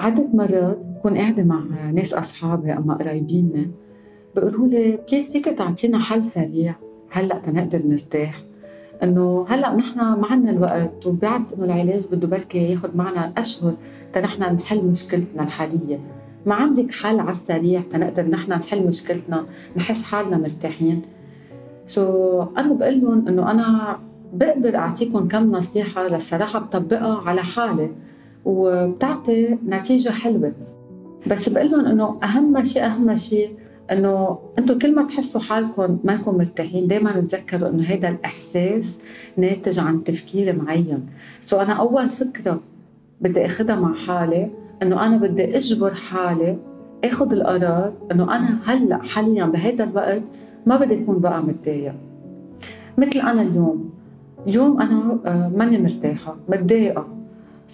عدة مرات بكون قاعدة مع ناس أصحابي أما قرايبيننا بيقولوا لي please فيك تعطينا حل سريع هلأ تنقدر نرتاح. إنه هلأ نحن ما عندنا الوقت وبيعرف إنه العلاج بده بركي ياخذ معنا أشهر تنحن نحل مشكلتنا الحالية. ما عندك حل على السريع تنقدر نحن نحل مشكلتنا نحس حالنا مرتاحين. so, أنا بقول لهم إنه أنا بقدر أعطيكم كم نصيحة للصراحة بطبقها على حالي. وبتعطي نتيجة حلوة. بس بقول لهم إنه أهم شيء أهم شيء إنه أنتم كل ما تحسوا حالكم ما انكم مرتاحين دائما تذكروا إنه هذا الإحساس ناتج عن تفكير معين. سو أنا أول فكرة بدي اخذها مع حالي إنه أنا بدي أجبر حالي آخذ القرار إنه أنا هلأ حاليا بهذا الوقت ما بدي أكون بقى متضايق مثل أنا اليوم. اليوم أنا آه، ماني مرتاحة متضايقة.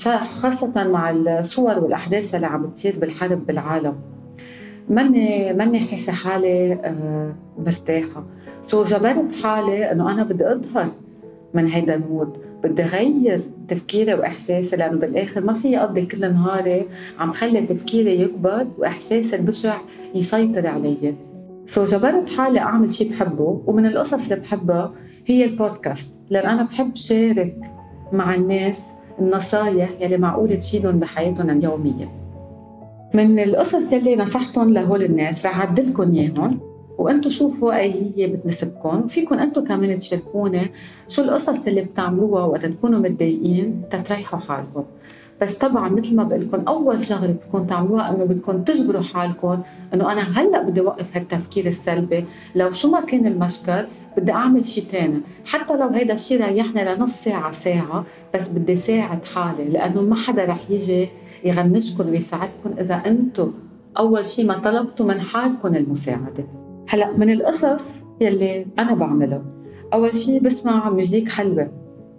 خاصة مع الصور والأحداث اللي عم بتصير بالحرب بالعالم. ماني ماني حاسة حالي آه، مرتاحة. so جبرت حالي إنه أنا بدي أظهر من هيدا ال mood. بدي غير تفكيري وإحساسي لأنه بالآخر ما في أقضي كل نهاري عم خلي تفكيري يكبر وإحساسي البشع يسيطر علي. so جبرت حالي أعمل شيء بحبه ومن القصص اللي بحبها هي البودكاست. لأن أنا بحب شارك مع الناس النصايح يلي معقولة تفيدهم بحياتهم اليومية. من القصص يلي نصحتهم لهول الناس رح أعدلكم إياهم وأنتم شوفوا أي هي بتناسبكم فيكم أنتم كمان تشاركونا شو القصص اللي بتعملوها وقت تكونوا متضايقين تتريحوا حالكم. بس طبعا مثل ما بقول لكم أول شغلة بدكم تعملوها إنه بدكم تجبروا حالكم إنه أنا هلأ بدي أوقف هالتفكير السلبي. لو شو ما كان المشكل بدي أعمل شيء ثاني حتى لو هيدا الشيء ريحني لنص ساعة ساعة بس بدي ساعد حالي لأنه ما حدا رح يجي ينغشكم ويساعدكم إذا أنتم أول شيء ما طلبتوا من حالكم المساعدة. هلأ من القصص يلي أنا بعملها أول شيء بسمع music حلوة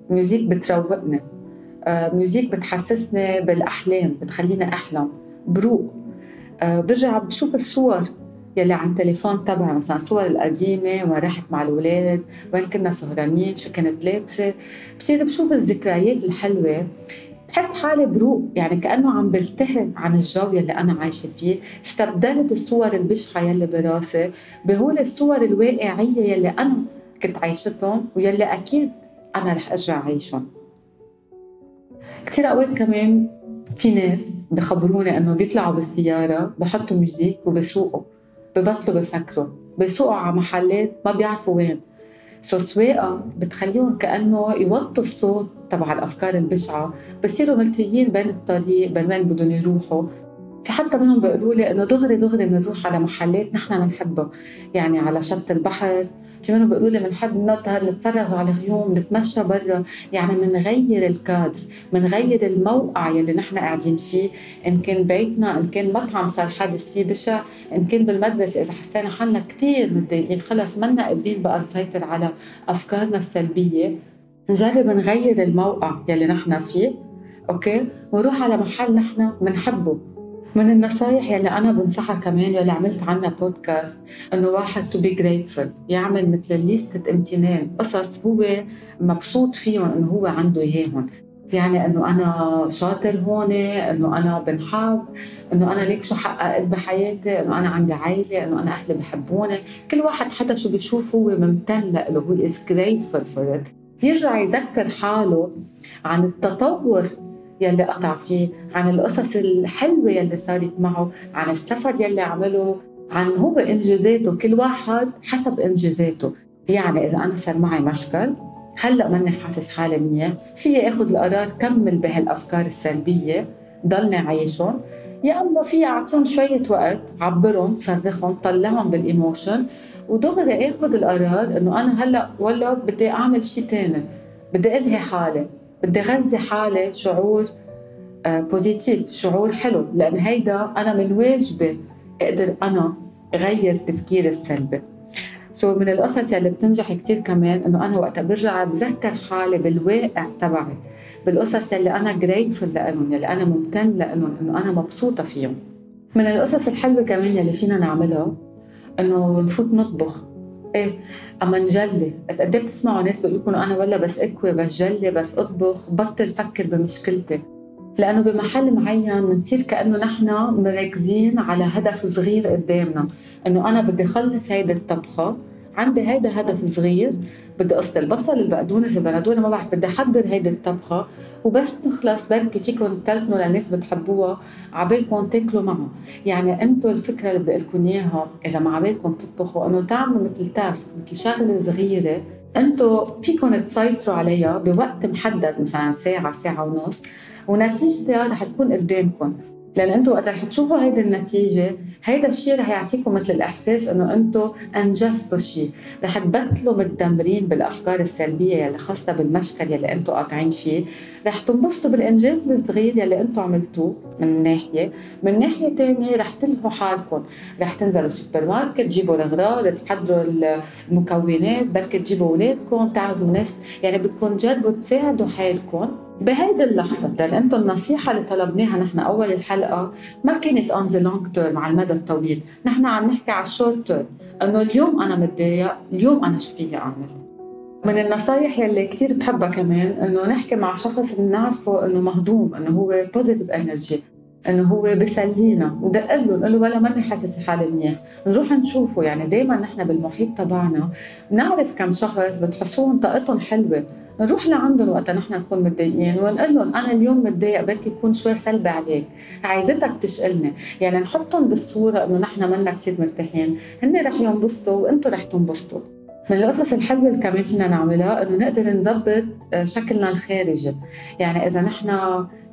music بتروقني. music بتحسسني بالأحلام بتخليني أحلم بروق. آه، برجع بشوف الصور يلي على التليفون تبعي مثلا الصور القديمة وين رحت مع الأولاد وين كنا سهرانين شو كنت لابسة. بصير بشوف الذكريات الحلوة بحس حالي بروق يعني كأنه عم بلتهي عن الجو يلي أنا عايشة فيه. استبدلت الصور البشعة يلي براسي بهول الصور الواقعية يلي أنا كنت عايشتهم ويلي أكيد أنا رح أرجع عيشهم كثير أوقات كمان في ناس بخبروني إنه بيطلعوا بالسيارة بحطوا music وبسوقوا ببطلوا بفكروا بيسوقوا على محلات ما بيعرفوا وين. so السواقة بتخليهم كأنه يوطوا الصوت تبع الأفكار البشعة بصيروا ملتهيين بين الطريق بين وين بدهم يروحوا. في حتى منهم بيقولوا لي إنه دغري دغري بنروح على محلات نحن بنحبها يعني على شط البحر منهم بيقولوا لي بنحب نظهر نتفرج على الغيوم نتمشى برا. يعني بنغير الكادر بنغير الموقع يلي نحن قاعدين فيه. إن كان بيتنا إن كان مطعم صار حادث فيه بشع. إن كان بالمدرسة إذا حسينا حالنا كثير متضايقين خلص منا قادرين بقى نسيطر على أفكارنا السلبية. نجرب نغير الموقع يلي نحن فيه okay؟ ونروح على محل نحن بنحبه من النصايح يلي أنا بنصحها كمان يلي عملت عنها بودكاست إنه واحد to be grateful يعمل مثل ليستة امتنان قصص هو مبسوط فيهم إنه هو عنده إياهم. يعني إنه أنا شاطر هون إنه أنا بنحب إنه أنا ليك شو حققت بحياتي إنه أنا عندي عائلة إنه أنا أهلي بحبوني. كل واحد حدا شو بيشوف هو ممتن له هو is grateful for يرجع يذكر حاله عن التطور يلي قطع فيه عن القصص الحلوة يلي صارت معه عن السفر يلي عمله عن هو إنجازاته كل واحد حسب إنجازاته. يعني إذا أنا صار معي مشكل هلأ ماني حاسس حالي منيح. في آخذ القرار كمل بهالأفكار السلبية ضلني عايشهم. يا أما في أعطيهم شوية وقت عبرهم صرخهم طلعهم بال emotion. ودغري آخذ القرار إنه أنا هلأ ولا بدي أعمل شيء ثاني بدي ألهي حالي. بدي غذي حالي شعور positive آه، شعور حلو لأن هيدا أنا من واجبي أقدر أنا غير تفكيري السلبي. سو من القصص يلي بتنجح كتير كمان إنه أنا وقتها برجع بذكر حالي بالواقع تبعي. بالقصص يلي أنا جريتفul لهم يلي أنا ممتن لهم إنه أنا مبسوطة فيهم. من القصص الحلوة كمان يلي فينا نعملها إنه نفوت نطبخ. إيه أما نجلي. قد إيه بتسمعوا ناس بيقول لكم أنا ولا بس اكوي بس جلي بس أطبخ بطل فكر بمشكلتي. لأنه بمحل معين بنصير كأنه نحن مركزين على هدف صغير قدامنا. إنه أنا بدي أخلص هيدي الطبخة عندي هيدا هدف صغير بدي اقص البصل البقدونس البندوره ما بعرف بدي أحضر هيدي الطبخة. وبس تخلص بركي فيكم تلفنوا للناس بتحبوها. عبالكم تاكلوا معها. يعني أنتم الفكرة اللي بدي لكم إياها إذا ما عبالكم تطبخوا إنه تعملوا مثل تاسك مثل شغلة صغيرة أنتم فيكم تسيطروا عليها بوقت محدد مثلا ساعة ساعة ونص. ونتيجتها رح تكون قدامكم. لأن أنتم وقت رح تشوفوا هيدي النتيجة هيدا الشيء رح يعطيكم مثل الإحساس إنه أنتم أنجزتوا شيء. رح تبطلوا متدمرين بالأفكار السلبية يلي خاصة بالمشكل يلي أنتم قاطعين فيه. رح تنبسطوا بالإنجاز الصغير يلي أنتم عملتوه من ناحية. من ناحية ثانية رح تلهوا حالكم. رح تنزلوا سوبر ماركت تجيبوا الأغراض تحضروا المكونات بركي تجيبوا اولادكم تعزموا ناس يعني بدكم تجربوا تساعدوا حالكم. بهيدي اللحظة لأن أنتم النصيحة اللي طلبناها نحن أول الحلقة ما كانت on the long term على المدى الطويل، نحن عم نحكي على ال short term، إنه اليوم أنا متضايق، اليوم أنا شو فيي أعمل؟ من النصايح يلي كتير بحبها كمان إنه نحكي مع شخص بنعرفه إنه مهضوم، إنه هو positive energy، إنه هو بسلينا. ودق له نقول له ولا ماني حاسس حالي منيح. نروح نشوفه. يعني دائما نحن بالمحيط تبعنا بنعرف كم شخص بتحسوهم طاقتهم حلوة. نروح لعندهم وقت نحن نكون متضايقين. ونقول لهم أنا اليوم متضايق بركي يكون شوي سلبي عليك. عايزتك تشقلني. يعني نحطهم بالصورة إنه نحن منا كثير مرتاحين. هن رح ينبسطوا وأنتم رح تنبسطوا. من القصص الحلوة اللي كمان فينا نعملها إنه نقدر نظبط آه، شكلنا الخارجي، يعني إذا نحن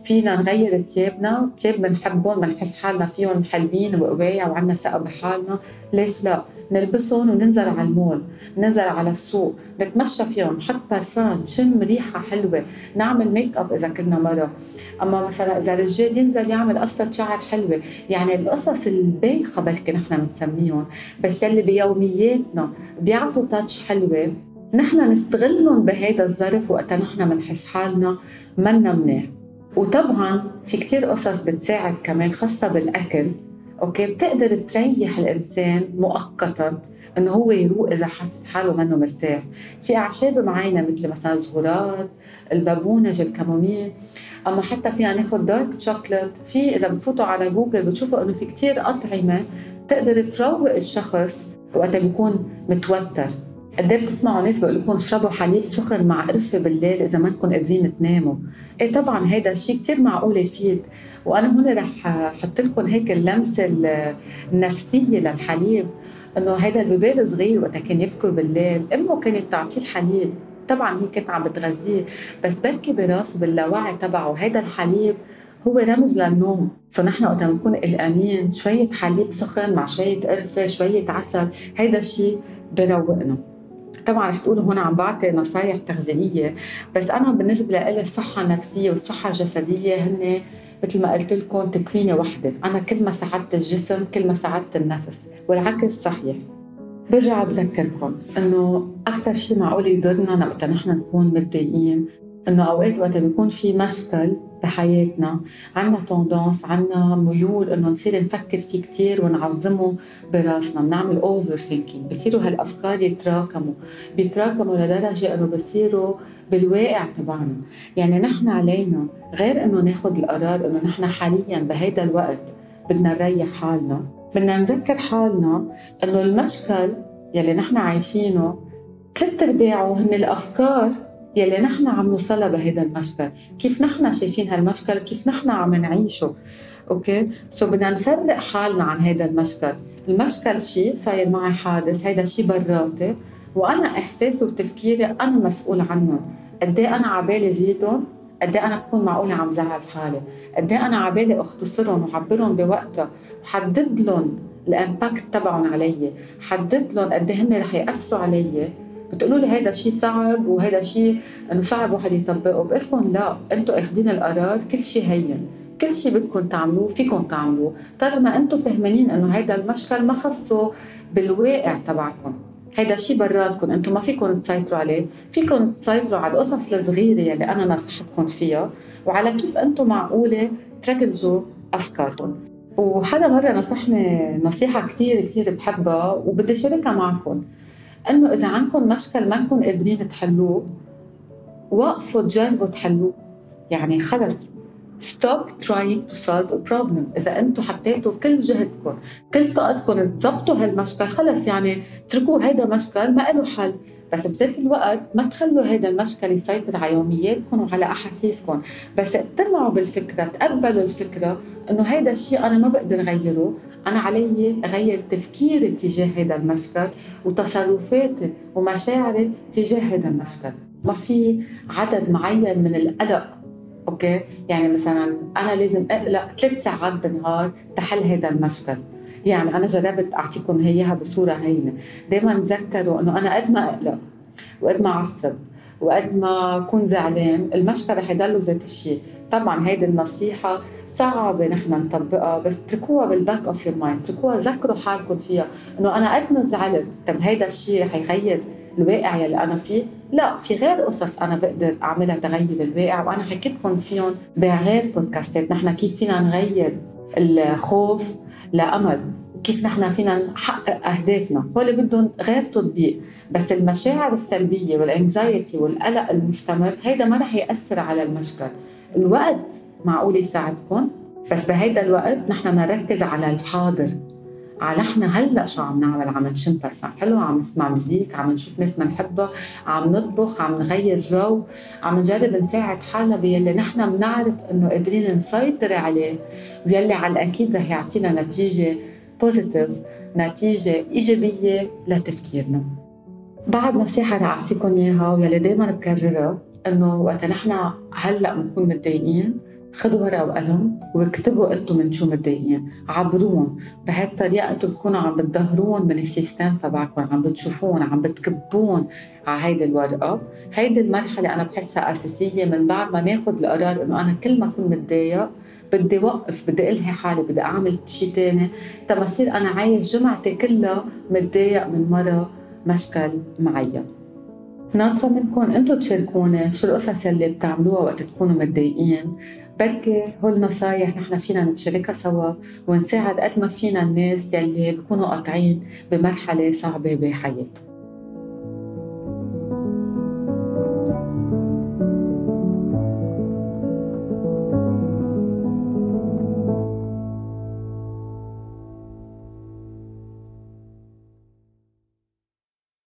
فينا نغير ثيابنا، ثياب بنحبهم بنحس حالنا فيهم حلوين وقوايا وعندنا ثقة بحالنا، ليش لا؟ نلبسهم وننزل على المول ننزل على السوق نتمشى فيهم. نحط بارفان نشم ريحة حلوة. نعمل make up إذا كنا مرا. أما مثلا إذا رجال ينزل يعمل قصة شعر حلوة. يعني القصص البايخة بركي نحن بنسميهم. بس يلي بيومياتنا بيعطوا touch حلوة. نحن نستغلهم بهيدا الظرف وقت نحن بنحس حالنا منا منيح. وطبعا في كتير قصص بتساعد كمان خاصة بالأكل. Okay؟ بتقدر تريح الإنسان مؤقتا إنه هو يروق إذا حاسس حاله منه مرتاح. في أعشاب معينة مثل مثلا الزهورات البابونج ال camomille أما حتى فينا ناخذ dark chocolate في إذا بتفوتوا على جوجل بتشوفوا إنه في كتير أطعمة بتقدر تروق الشخص وقتها بيكون متوتر. قد إيه بتسمعوا ناس بيقول لكم اشربوا حليب سخن مع قرفة بالليل إذا ما انكم قادرين تناموا، إيه طبعا هيدا الشيء كثير معقول يفيد، وأنا هون رح أحط لكم هيك اللمسة النفسية للحليب. إنه هيدا البيبي الصغير وقتها كان يبكي بالليل. امه كانت تعطيه الحليب. طبعا هي كانت عم بتغذيه. بس بركي براسه باللاوعي تبعه هيدا الحليب هو رمز للنوم. سو نحن وقت بنكون قلقانين. شوية حليب سخن مع شوية قرفة شوية عسل. هيدا الشيء بروقنا. طبعا رح تقولوا هون عم بعطي نصايح تغذية بس أنا بالنسبة لي الصحة النفسية والصحة الجسدية هن مثل ما قلت لكم تكوينة وحدة. أنا كل ما ساعدت الجسم كل ما ساعدت النفس والعكس صحيح. برجع بذكركم إنه أكثر شيء معقول يضرنا وقت نحن نكون متضايقين إنه أوقات وقت بيكون في مشكل بحياتنا. عنا fr: tendance عنا ميول إنه نصير نفكر فيه كتير ونعظمه براسنا. بنعمل overthinking بصيروا هالأفكار يتراكموا. بيتراكموا لدرجة إنه بصيروا بالواقع تبعنا. يعني نحن علينا غير إنه ناخذ القرار إنه نحن حاليا بهيدا الوقت بدنا نريح حالنا. بدنا نذكر حالنا إنه المشكل يلي نحن عايشينه ثلاث أرباعه هن الأفكار يلي نحن عم نوصلها بهذا المشكل. كيف نحن شايفين هالمشكل؟ كيف نحن عم نعيشه؟ Okay؟ So بدنا نفرق حالنا عن هذا المشكل. المشكل شيء صاير معي حادث هيدا شيء براتي وأنا إحساسي وتفكيري أنا مسؤول عنه. قد إيه أنا عبالي زيدهم؟ قد إيه أنا بكون معقولة عم زعل حالي؟ قد إيه أنا عبالي أختصرهم وعبرهم بوقتها؟ وحدد لهم الإمباكت تبعهم علي. حدد لهم قد هن رح يأثروا علي. بتقولوا لي هيدا شيء صعب وهيدا شيء إنه صعب واحد يطبقه. بقول لكم لا أنتم أخذين القرار كل شيء هين. كل شيء بدكم تعملوه فيكم تعملوه. طالما أنتم فهمانين إنه هيدا المشكل ما خصه بالواقع تبعكم. هيدا شيء براتكم أنتم ما فيكم تسيطروا عليه. فيكم تسيطروا على القصص الصغيرة يلي أنا نصحتكم فيها. وعلى كيف أنتم معقولة تركزوا أفكاركم. وحدا مرة نصحني نصيحة كثير كثير بحبها وبدي شاركها معكم. إنه إذا عندكم مشكل ما انكم قادرين تحلوه وقفوا تجربوا تحلوه. يعني خلص. Stop trying to solve a problem. إذا أنتم حطيتوا كل جهدكم كل طاقتكم تزبطوا هالمشكل خلص يعني اتركوه هيدا مشكل ما له حل. بس بذات الوقت ما تخلوا هذا المشكل يسيطر على يومياتكم وعلى أحاسيسكم. بس اقتنعوا بالفكرة تقبلوا الفكرة إنه هذا الشيء أنا ما بقدر غيره أنا علي اغير تفكيري تجاه هذا المشكل وتصرفاتي ومشاعري تجاه هذا المشكل. ما في عدد معين من القلق okay؟ يعني مثلا أنا لازم اقلق ثلاث ساعات بالنهار تحل هذا المشكل. يعني أنا جربت أعطيكم اياها بصورة هينة. دائما تذكروا إنه أنا قد ما أقلق وقد ما أعصب وقد ما أكون زعلان المشكل رح يضلوا ذات الشيء. طبعا هيدي النصيحة صعبة نحن نطبقها بس اتركوها بال back of your mind اتركوها ذكروا حالكم فيها. إنه أنا قد ما زعلت طب هيدا الشيء رح يغير الواقع يلي أنا فيه. لا في غير قصص أنا بقدر أعملها تغير الواقع وأنا حكيت لكم فيهم بغير بودكاستات. نحن كيف فينا نغير الخوف لأمل؟ كيف نحن فينا نحقق أهدافنا؟ هول بدهم غير تطبيق. بس المشاعر السلبية والانكزايتي والقلق المستمر هيدا ما رح يأثر على المشكل. الوقت معقول يساعدكم بس بهيدا الوقت نحن نركز على الحاضر. على إحنا هلأ شو عم نعمل؟ عم نشم برفان حلو عم نسمع musique عم نشوف ناس بنحبها عم نطبخ عم نغير جو عم نجرب نساعد حالنا باللي نحن بنعرف إنه قادرين نسيطر عليه ويلي على الأكيد رح يعطينا نتيجة positive نتيجة إيجابية لتفكيرنا. بعد نصيحة رح أعطيكم إياها ويلي دايما بكررها إنه وقت نحن هلأ بنكون متضايقين خذوا ورقة وقلم واكتبوا أنتم من شو متضايقين. عبروهم. بهالطريقة أنتم بتكونوا عم بتظهرون من السيستم تبعكم. عم بتشوفون عم بتكبون على هيدي الورقة. هيدي المرحلة أنا بحسها أساسية من بعد ما ناخذ القرار إنه أنا كل ما أكون متضايق بدي وقف بدي ألهي حالي بدي أعمل شيء ثاني تما أصير أنا عايش جمعتي كلها متضايق من مرة مشكل معين. ناطرة منكم أنتم تشاركوني شو القصص اللي بتعملوها وقت تكونوا متضايقين. بركي هول نصايح نحن فينا نتشاركها سوا ونساعد قد ما فينا الناس يلي بيكونوا قاطعين بمرحلة صعبة بحياتهم.